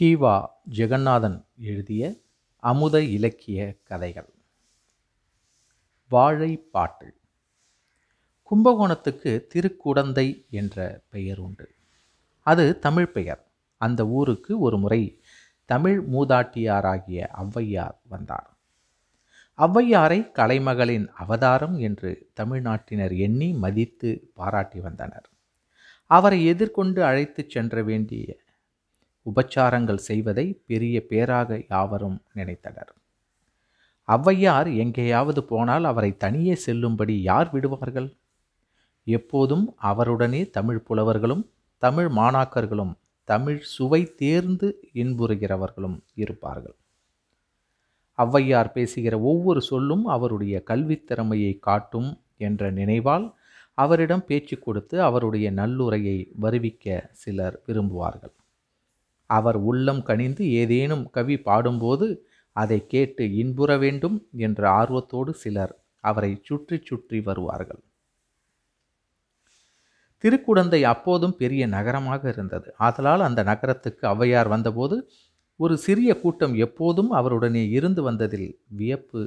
கீவா ஜெகநாதன் எழுதிய அமுத இலக்கிய கதைகள். வாழைப்பாட்டு கும்பகோணத்துக்கு திருக்குடந்தை என்ற பெயர் உண்டு. அது தமிழ் பெயர். அந்த ஊருக்கு ஒரு முறை தமிழ் மூதாட்டியாராகிய ஔவையார் வந்தார். ஔவையாரை கலைமகளின் அவதாரம் என்று தமிழ்நாட்டினர் எண்ணி மதித்து பாராட்டி வந்தனர். அவரை எதிர்கொண்டு அழைத்துச் சென்ற வேண்டிய உபச்சாரங்கள் செய்வதை பெரிய பேராக யாவரும் நினைத்தனர். ஔவையார் எங்கேயாவது போனால் அவரை தனியே செல்லும்படி யார் விடுவார்கள்? எப்போதும் அவருடனே தமிழ் புலவர்களும் தமிழ் மாணாக்கர்களும் தமிழ் சுவை தேர்ந்து இன்புறுகிறவர்களும் இருப்பார்கள். ஔவையார் பேசுகிற ஒவ்வொரு சொல்லும் அவருடைய கல்வித் திறமையை காட்டும் என்ற நினைவால் அவரிடம் பேச்சு கொடுத்து அவருடைய நல்லுரையை வருவிக்க சிலர் விரும்புவார்கள். அவர் உள்ளம் கனிந்து ஏதேனும் கவி பாடும்போது அதை கேட்டு இன்புற வேண்டும் என்ற ஆர்வத்தோடு சிலர் அவரை சுற்றி சுற்றி வருவார்கள். திருக்குடந்தை அப்போதும் பெரிய நகரமாக இருந்தது. ஆதலால் அந்த நகரத்துக்கு ஔவையார் வந்தபோது ஒரு சிறிய கூட்டம் எப்போதும் அவருடனே இருந்து வந்ததில் வியப்பு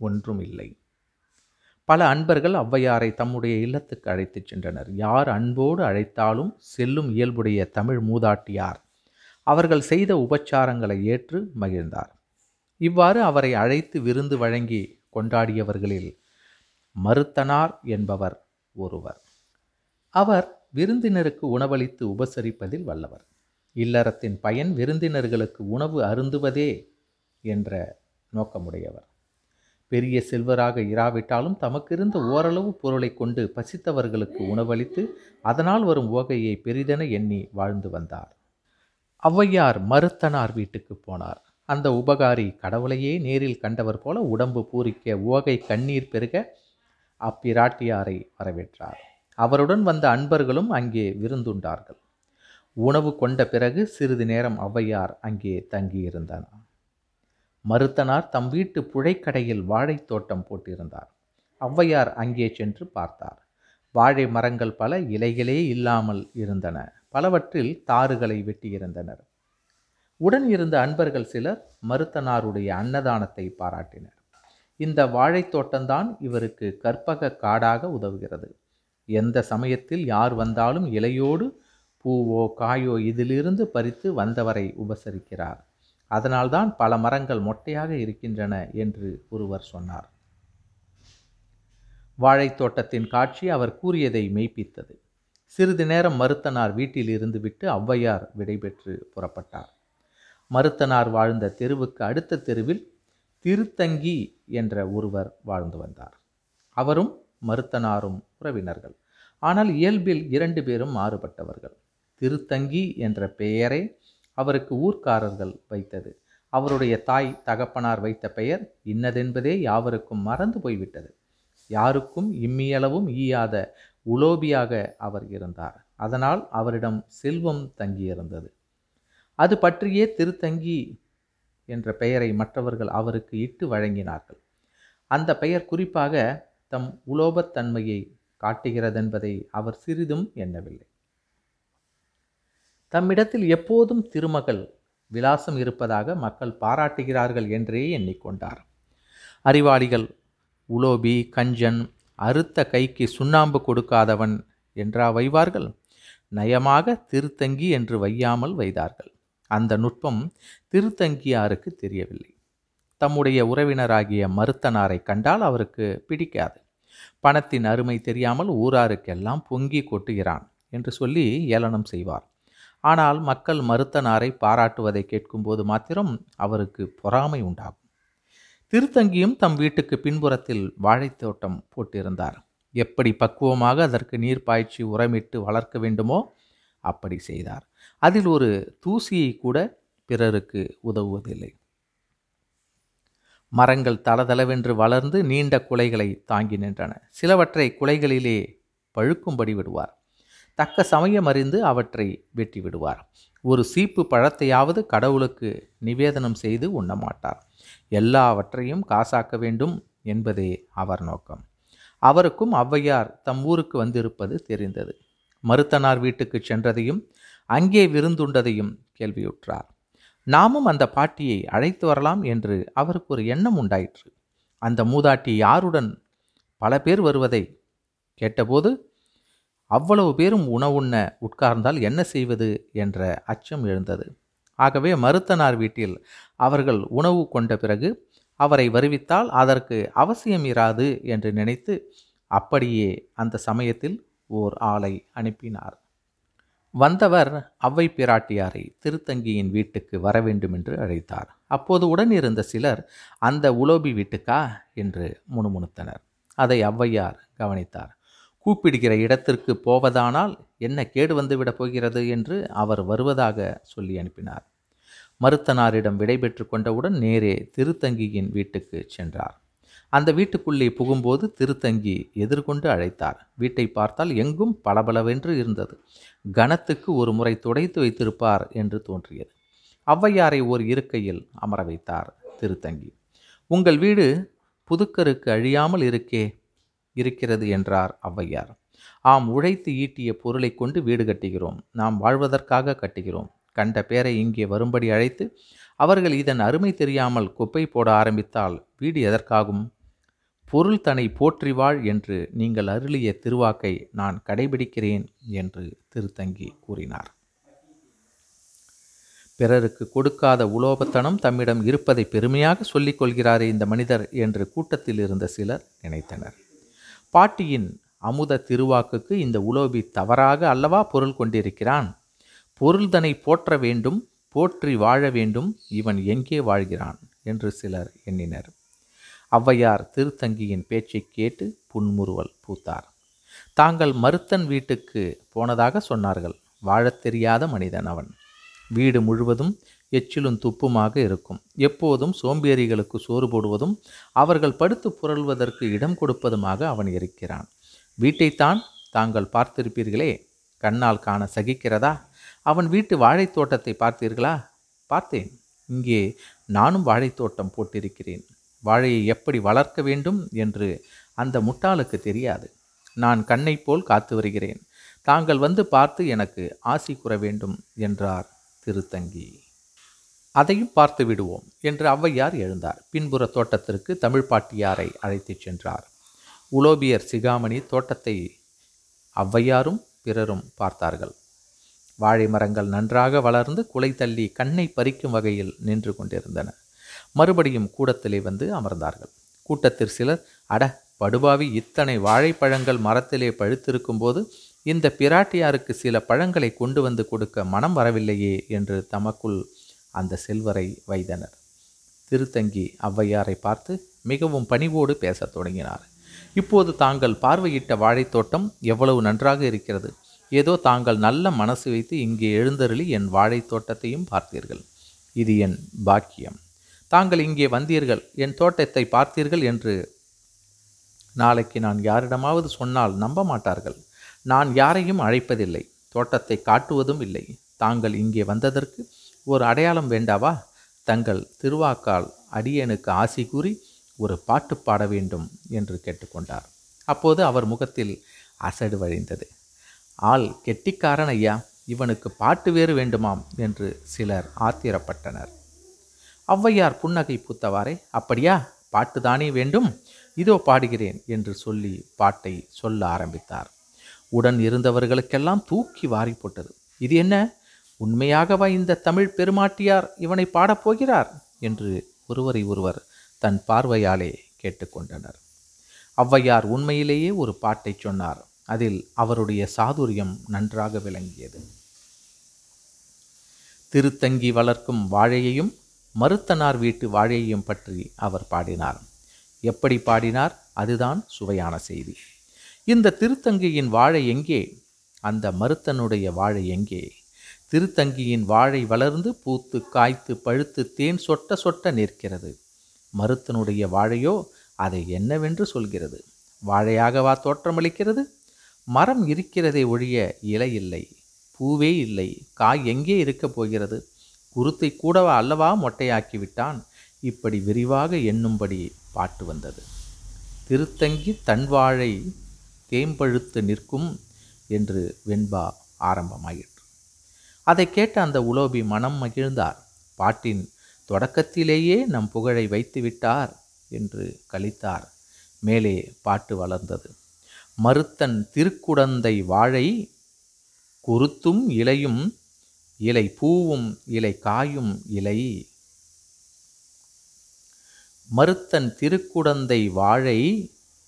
ஒன்றும் இல்லை. பல அன்பர்கள் ஔவையாரை தம்முடைய இல்லத்துக்கு அழைத்துச் சென்றனர். யார் அன்போடு அழைத்தாலும் செல்லும் இயல்புடைய தமிழ் மூதாட்டியார். அவர்கள் செய்த உபச்சாரங்களை ஏற்று மகிழ்ந்தார். இவ்வாறு அவரை அழைத்து விருந்து வழங்கி கொண்டாடியவர்களில் மறுத்தனார் என்பவர் ஒருவர். அவர் விருந்தினருக்கு உணவளித்து உபசரிப்பதில் வல்லவர். இல்லறத்தின் பயன் விருந்தினர்களுக்கு உணவு அருந்துவதே என்ற நோக்கமுடையவர். பெரிய செல்வராக இராவிட்டாலும் தமக்கிருந்த ஓரளவு பொருளை கொண்டு பசித்தவர்களுக்கு உணவளித்து அதனால் வரும் ஓகையை பெரிதென எண்ணி வாழ்ந்து வந்தார். ஔவையார் மறுத்தனார் வீட்டுக்கு போனார். அந்த உபகாரி கடவுளையே நேரில் கண்டவர் போல உடம்பு பூரிக்க ஓகை கண்ணீர் பெருக அப்பிராட்டியாரை வரவேற்றார். அவருடன் வந்த அன்பர்களும் அங்கே விருந்துண்டார்கள். உணவு கொண்ட பிறகு சிறிது நேரம் ஔவையார் அங்கே தங்கியிருந்தனர். மறுத்தனார் தம் வீட்டு புழைக்கடையில் வாழைத் தோட்டம் போட்டிருந்தார். ஔவையார் அங்கே சென்று பார்த்தார். வாழை மரங்கள் பல இலைகளே இல்லாமல் இருந்தன. பலவற்றில் தாறுகளை வெட்டியிருந்தனர். உடன் இருந்த அன்பர்கள் சிலர் மருத்தனாருடைய அன்னதானத்தை பாராட்டினர். இந்த வாழைத்தோட்டம்தான் இவருக்கு கற்பக காடாக உதவுகிறது. எந்த சமயத்தில் யார் வந்தாலும் இலையோடு பூவோ காயோ இதிலிருந்து பறித்து வந்தவரை உபசரிக்கிறார். அதனால்தான் பல மரங்கள் மொட்டையாக இருக்கின்றன என்று ஒருவர் சொன்னார். வாழைத்தோட்டத்தின் காட்சி அவர் கூறியதை மெய்ப்பித்தது. சிறிது நேரம் மருத்தனார் வீட்டில் இருந்து விட்டு ஔவையார் விடைபெற்று புறப்பட்டார். மருத்தனார் வாழ்ந்த தெருவுக்கு அடுத்த தெருவில் திருத்தங்கி என்ற ஒருவர் வாழ்ந்து வந்தார். அவரும் மருத்தனாரும் உறவினர்கள். ஆனால் இயல்பில் இரண்டு பேரும் மாறுபட்டவர்கள். திருத்தங்கி என்ற பெயரை அவருக்கு ஊர்க்காரர்கள் வைத்தது. அவருடைய தாய் தகப்பனார் வைத்த பெயர் இன்னதென்பதே யாவருக்கும் மறந்து போய்விட்டது. யாருக்கும் இம்மியளவும் ஈயாத உலோபியாக அவர் இருந்தார். அதனால் அவரிடம் செல்வம் தங்கியிருந்தது. அது பற்றியே திருத்தங்கி என்ற பெயரை மற்றவர்கள் அவருக்கு இட்டு வழங்கினார்கள். அந்த பெயர் குறிப்பாக தம் உலோபத்தன்மையை காட்டுகிறதென்பதை அவர் சிறிதும் எண்ணவில்லை. தம்மிடத்தில் எப்போதும் திருமகள் விலாசம் இருப்பதாக மக்கள் பாராட்டுகிறார்கள் என்றே எண்ணிக்கொண்டார். அறிவாளிகள் உலோபி கஞ்சன் அறுத்த கைக்கு சுண்ணாம்பு கொடுக்காதவன் என்றா வைவார்கள்? நயமாக திருத்தங்கி என்று வையாமல் வைத்தார்கள் அந்த நுட்பம் திருத்தங்கியாருக்கு தெரியவில்லை. தம்முடைய உறவினராகிய மருத்தனாரை கண்டால் அவருக்கு பிடிக்காது. பணத்தின் அருமை தெரியாமல் ஊராருக்கெல்லாம் பொங்கி கொட்டுகிறான் என்று சொல்லி ஏளனம் செய்வார். ஆனால் மக்கள் மருத்தனாரை பாராட்டுவதை கேட்கும்போது மாத்திரம் அவருக்கு பொறாமை உண்டாகும். திருத்தங்கியும் தம் வீட்டுக்கு பின்புறத்தில் வாழைத்தோட்டம் போட்டிருந்தார். எப்படி பக்குவமாக அதற்கு நீர் பாய்ச்சி உரமிட்டு வளர்க்க வேண்டுமோ அப்படி செய்தார். அதில் ஒரு தூசியை கூட பிறருக்கு உதவுவதில்லை. மரங்கள் தளதளவென்று வளர்ந்து நீண்ட குலைகளை தாங்கி நின்றன. சிலவற்றை குலைகளிலே பழுக்கும்படி விடுவார். தக்க சமயம் அறிந்து அவற்றை வெட்டி விடுவார் ஒரு சீப்பு பழத்தையாவது கடவுளுக்கு நிவேதனம் செய்து உண்ணமாட்டார் எல்லாவற்றையும் காசாக்க வேண்டும் என்பதே அவர் நோக்கம். அவருக்கும் ஔவையார் தம் ஊருக்கு வந்திருப்பது தெரிந்தது. மருத்தனார் வீட்டுக்கு சென்றதையும் அங்கே விருந்துண்டதையும் கேள்வியுற்றார். நாமும் அந்த பாட்டியை அழைத்து வரலாம் என்று அவருக்கு ஒரு எண்ணம் உண்டாயிற்று. அந்த மூதாட்டி யாருடன் பல பேர் வருவதை கேட்டபோது அவ்வளவு பேரும் உணவுண்ண உட்கார்ந்தால் என்ன செய்வது? என்ற அச்சம் எழுந்தது. ஆகவே மருத்தனார் வீட்டில் அவர்கள் உணவு கொண்ட பிறகு அவரை வருவித்தால் அதற்கு அவசியம் இராது என்று நினைத்து அப்படியே அந்த சமயத்தில் ஓர் ஆளை அனுப்பினார். வந்தவர் அவ்வை பிராட்டியாரை திருத்தங்கியின் வீட்டுக்கு வர வேண்டும் என்று அழைத்தார். அப்போது உடன் இருந்த சிலர் அந்த உலோபி வீட்டுக்கா? என்று முணுமுணுத்தனர். அதை ஔவையார் கவனித்தார். கூப்பிடுகிற இடத்திற்கு போவதானால் என்ன கேடு வந்துவிடப் போகிறது என்று அவர் வருவதாக சொல்லி அனுப்பினார். மருத்தனாரிடம் விடைபெற்று கொண்டவுடன் நேரே திருத்தங்கியின் வீட்டுக்கு சென்றார். அந்த வீட்டுக்குள்ளே புகும்போது திருத்தங்கி எதிர்கொண்டு அழைத்தார். வீட்டை பார்த்தால் எங்கும் பளபளவென்று இருந்தது. கணத்துக்கு ஒரு முறை துடைத்து வைத்திருப்பார் என்று தோன்றியது. ஔவையாரை ஓர் இருக்கையில் அமர வைத்தார் திருத்தங்கி. உங்கள் வீடு புதுக்கருக்கு அழியாமல் இருக்கே இருக்கிறது என்றார் ஔவையார். ஆம் உழைத்து ஈட்டிய பொருளை கொண்டு வீடு கட்டுகிறோம். நாம் வாழ்வதற்காக கட்டுகிறோம். கண்ட பேரை இங்கே வரும்படி அழைத்து அவர்கள் இதன் அருமை தெரியாமல் குப்பை போட ஆரம்பித்தால் வீடு எதற்காகும்? பொருள் தன்னை போற்றி வாழ் என்று நீங்கள் அருளிய திருவாக்கை நான் கடைபிடிக்கிறேன் என்று திருத்தங்கி கூறினார். பிறருக்கு கொடுக்காத உலோபத்தனம் தம்மிடம் இருப்பதை பெருமையாக சொல்லிக் கொள்கிறாரே இந்த மனிதர் என்று கூட்டத்தில் இருந்த சிலர் நினைத்தனர். பாட்டியின் அமுத திருவாக்குக்கு இந்த உலோபி தவறாக அல்லவா பொருள் கொண்டிருக்கிறான்? பொருள்தனை போற்ற வேண்டும் போற்றி வாழ வேண்டும் இவன் எங்கே வாழ்கிறான்? என்று சிலர் எண்ணினர். ஔவையார் திருத்தங்கியின் பேச்சை கேட்டு புன்முறுவல் பூத்தார். தாங்கள் மருத்தன் வீட்டுக்கு போனதாக சொன்னார்கள். வாழத் தெரியாத மனிதன் அவன். வீடு முழுவதும் எச்சிலும் துப்புமாக இருக்கும். எப்போதும் சோம்பேறிகளுக்கு சோறு போடுவதும் அவர்கள் படுத்து புரள்வதற்கு இடம் கொடுப்பதுமாக அவன் இருக்கிறான். வீட்டைத்தான் தாங்கள் பார்த்திருப்பீர்களே கண்ணால் காண சகிக்கிறதா? அவன் வீட்டு வாழைத்தோட்டத்தை பார்த்தீர்களா? பார்த்தேன். இங்கே நானும் வாழைத்தோட்டம் போட்டிருக்கிறேன். வாழையை எப்படி வளர்க்க வேண்டும் என்று அந்த முட்டாளுக்கு தெரியாது. நான் கண்ணை போல் காத்து வருகிறேன். தாங்கள் வந்து பார்த்து எனக்கு ஆசி கூற வேண்டும் என்றார் திருத்தங்கி. அதையும் பார்த்து விடுவோம் என்று ஔவையார் எழுந்தார். பின்புற தோட்டத்திற்கு தமிழ் பாட்டியாரை அழைத்துச் சென்றார். உலோபியர் சிகாமணி தோட்டத்தை ஔவையாரும் பிறரும் பார்த்தார்கள். வாழை மரங்கள் நன்றாக வளர்ந்து குலை தள்ளி கண்ணை பறிக்கும் வகையில் நின்று கொண்டிருந்தன மறுபடியும் கூடத்திலே வந்து அமர்ந்தார்கள். கூட்டத்தில் சிலர் அட படுபாவி இத்தனை வாழைப்பழங்கள் மரத்திலே பழுத்திருக்கும் போது இந்த பிராட்டியாருக்கு சில பழங்களை கொண்டு வந்து கொடுக்க மனம் வரவில்லையே என்று தமக்குள் அந்த செல்வரை வைத்தனர். திருத்தங்கி ஔவையாரை பார்த்து மிகவும் பணிவோடு பேசத் தொடங்கினார். இப்போது தாங்கள் பார்வையிட்ட வாழைத்தோட்டம் எவ்வளவு நன்றாக இருக்கிறது. ஏதோ தாங்கள் நல்ல மனசு வைத்து இங்கே எழுந்தருளி என் வாழைத் தோட்டத்தையும் பார்த்தீர்கள். இது என் பாக்கியம். தாங்கள் இங்கே வந்தீர்கள். என் தோட்டத்தை பார்த்தீர்கள் என்று நாளைக்கு நான் யாரிடமாவது சொன்னால் நம்ப மாட்டார்கள். நான் யாரையும் அழைப்பதில்லை. தோட்டத்தை காட்டுவதும் இல்லை. தாங்கள் இங்கே வந்ததற்கு ஒரு அடையாளம் வேண்டாவா? தங்கள் திருவாக்கால் அடியனுக்கு ஆசி கூறி ஒரு பாட்டு பாட வேண்டும் என்று கேட்டுக்கொண்டார். அப்போது அவர் முகத்தில் அசடு வழிந்தது. ஆள் கெட்டிக்காரன் ஐயா இவனுக்கு பாட்டு வேறு வேண்டுமாம் என்று சிலர் ஆத்திரப்பட்டனர். ஔவையார் புன்னகை பூத்தவாறே அப்படியா? பாட்டு தானே வேண்டும்? இதோ பாடுகிறேன் என்று சொல்லி பாட்டை சொல்ல ஆரம்பித்தார். உடன் இருந்தவர்களுக்கெல்லாம் தூக்கி வாரி போட்டது. இது என்ன? உண்மையாகவா இந்த தமிழ் பெருமாட்டியார் இவனை பாடப்போகிறார் என்று ஒருவரை ஒருவர் தன் பார்வையாலே கேட்டுக்கொண்டனர் ஔவையார் உண்மையிலேயே ஒரு பாட்டை சொன்னார். அதில் அவருடைய சாதுரியம் நன்றாக விளங்கியது. திருத்தங்கி வளர்க்கும் வாழையையும் மருத்தனார் வீட்டு வாழையையும் பற்றி அவர் பாடினார். எப்படி பாடினார்? அதுதான் சுவையான செய்தி. இந்த திருத்தங்கியின் வாழை எங்கே? அந்த மருத்தனுடைய வாழை எங்கே? திருத்தங்கியின் வாழை வளர்ந்து பூத்து காய்த்து பழுத்து தேன் சொட்ட சொட்ட நிற்கிறது. மருத்தனுடைய வாழையோ அதை என்னவென்று சொல்கிறது? வாழையாகவா தோற்றமளிக்கிறது. மரம் இருக்கிறதே ஒழிய இலை இல்லை பூவே இல்லை காய் எங்கே இருக்கப் போகிறது? குருத்தை கூடவா அல்லவா மொட்டையாக்கி விட்டான் இப்படி விரிவாக எண்ணும்படி பாட்டு வந்தது. திருத்தங்கி தன்வாழை தேம்பழுத்து நிற்கும் என்று வெண்பா ஆரம்பமாயிற்று. அதை கேட்ட அந்த உலோபி மனம் மகிழ்ந்தார். பாட்டின் தொடக்கத்திலேயே நம் புகழை வைத்து விட்டார் என்று கழித்தார் மேலே பாட்டு வளர்ந்தது. மறுத்தன் திருக்குடந்தை வாழை குருத்தும் இலையும் இலை பூவும் இலை காயும் இலை. மறுத்தன் திருக்குடந்தை வாழை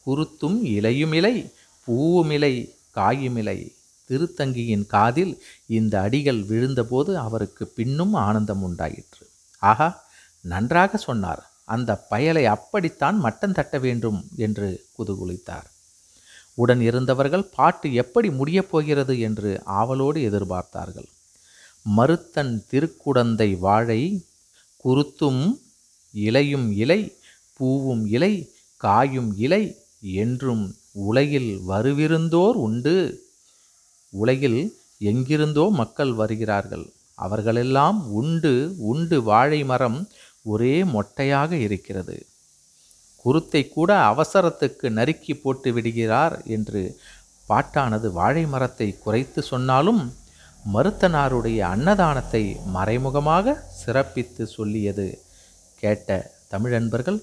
குருத்தும் இலையுமில்லை பூவும் இலை காயும் இலை. திருத்தங்கியின் காதில் இந்த அடிகள் விழுந்தபோது அவருக்கு பின்னும் ஆனந்தம் உண்டாயிற்று. ஆகா நன்றாக சொன்னார். அந்த பயலை அப்படித்தான் மட்டம் தட்ட வேண்டும் என்று குதுகுலித்தார். உடன் இருந்தவர்கள் பாட்டு எப்படி முடியப் போகிறது என்று ஆவலோடு எதிர்பார்த்தார்கள். மறுத்தன் திருக்குடந்தை வாழை குருத்தும் இலையும் இலை பூவும் இலை காயும் இலை என்றும் உலகில் வருவிருந்தோர் உண்டு. உலகில் எங்கிருந்தோ மக்கள் வருகிறார்கள். அவர்களெல்லாம் உண்டு உண்டு வாழை மரம் ஒரே மொட்டையாக இருக்கிறது. குருத்தை கூட அவசரத்துக்கு நறுக்கி போட்டு விடுகிறார் என்று பாட்டானது வாழை மரத்தை குறைத்து சொன்னாலும் மருத்தனாருடைய அன்னதானத்தை மறைமுகமாக சிறப்பித்து சொல்லியது கேட்ட தமிழன்பர்கள்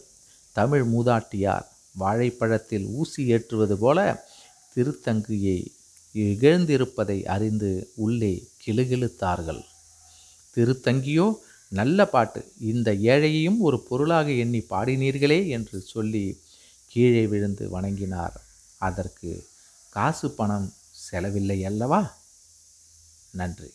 தமிழ் மூதாட்டியார் வாழைப்பழத்தில் ஊசி ஏற்றுவது போல திருத்தங்கியை இகழ்ந்திருப்பதை அறிந்து உள்ளே கிளுகிழுத்தார்கள் திருத்தங்கியோ நல்ல பாட்டு. இந்த ஏழையையும் ஒரு பொருளாக எண்ணி பாடினீர்களே என்று சொல்லி கீழே விழுந்து வணங்கினார். அதற்கு காசு பணம் செலவில்லை அல்லவா? நன்றி.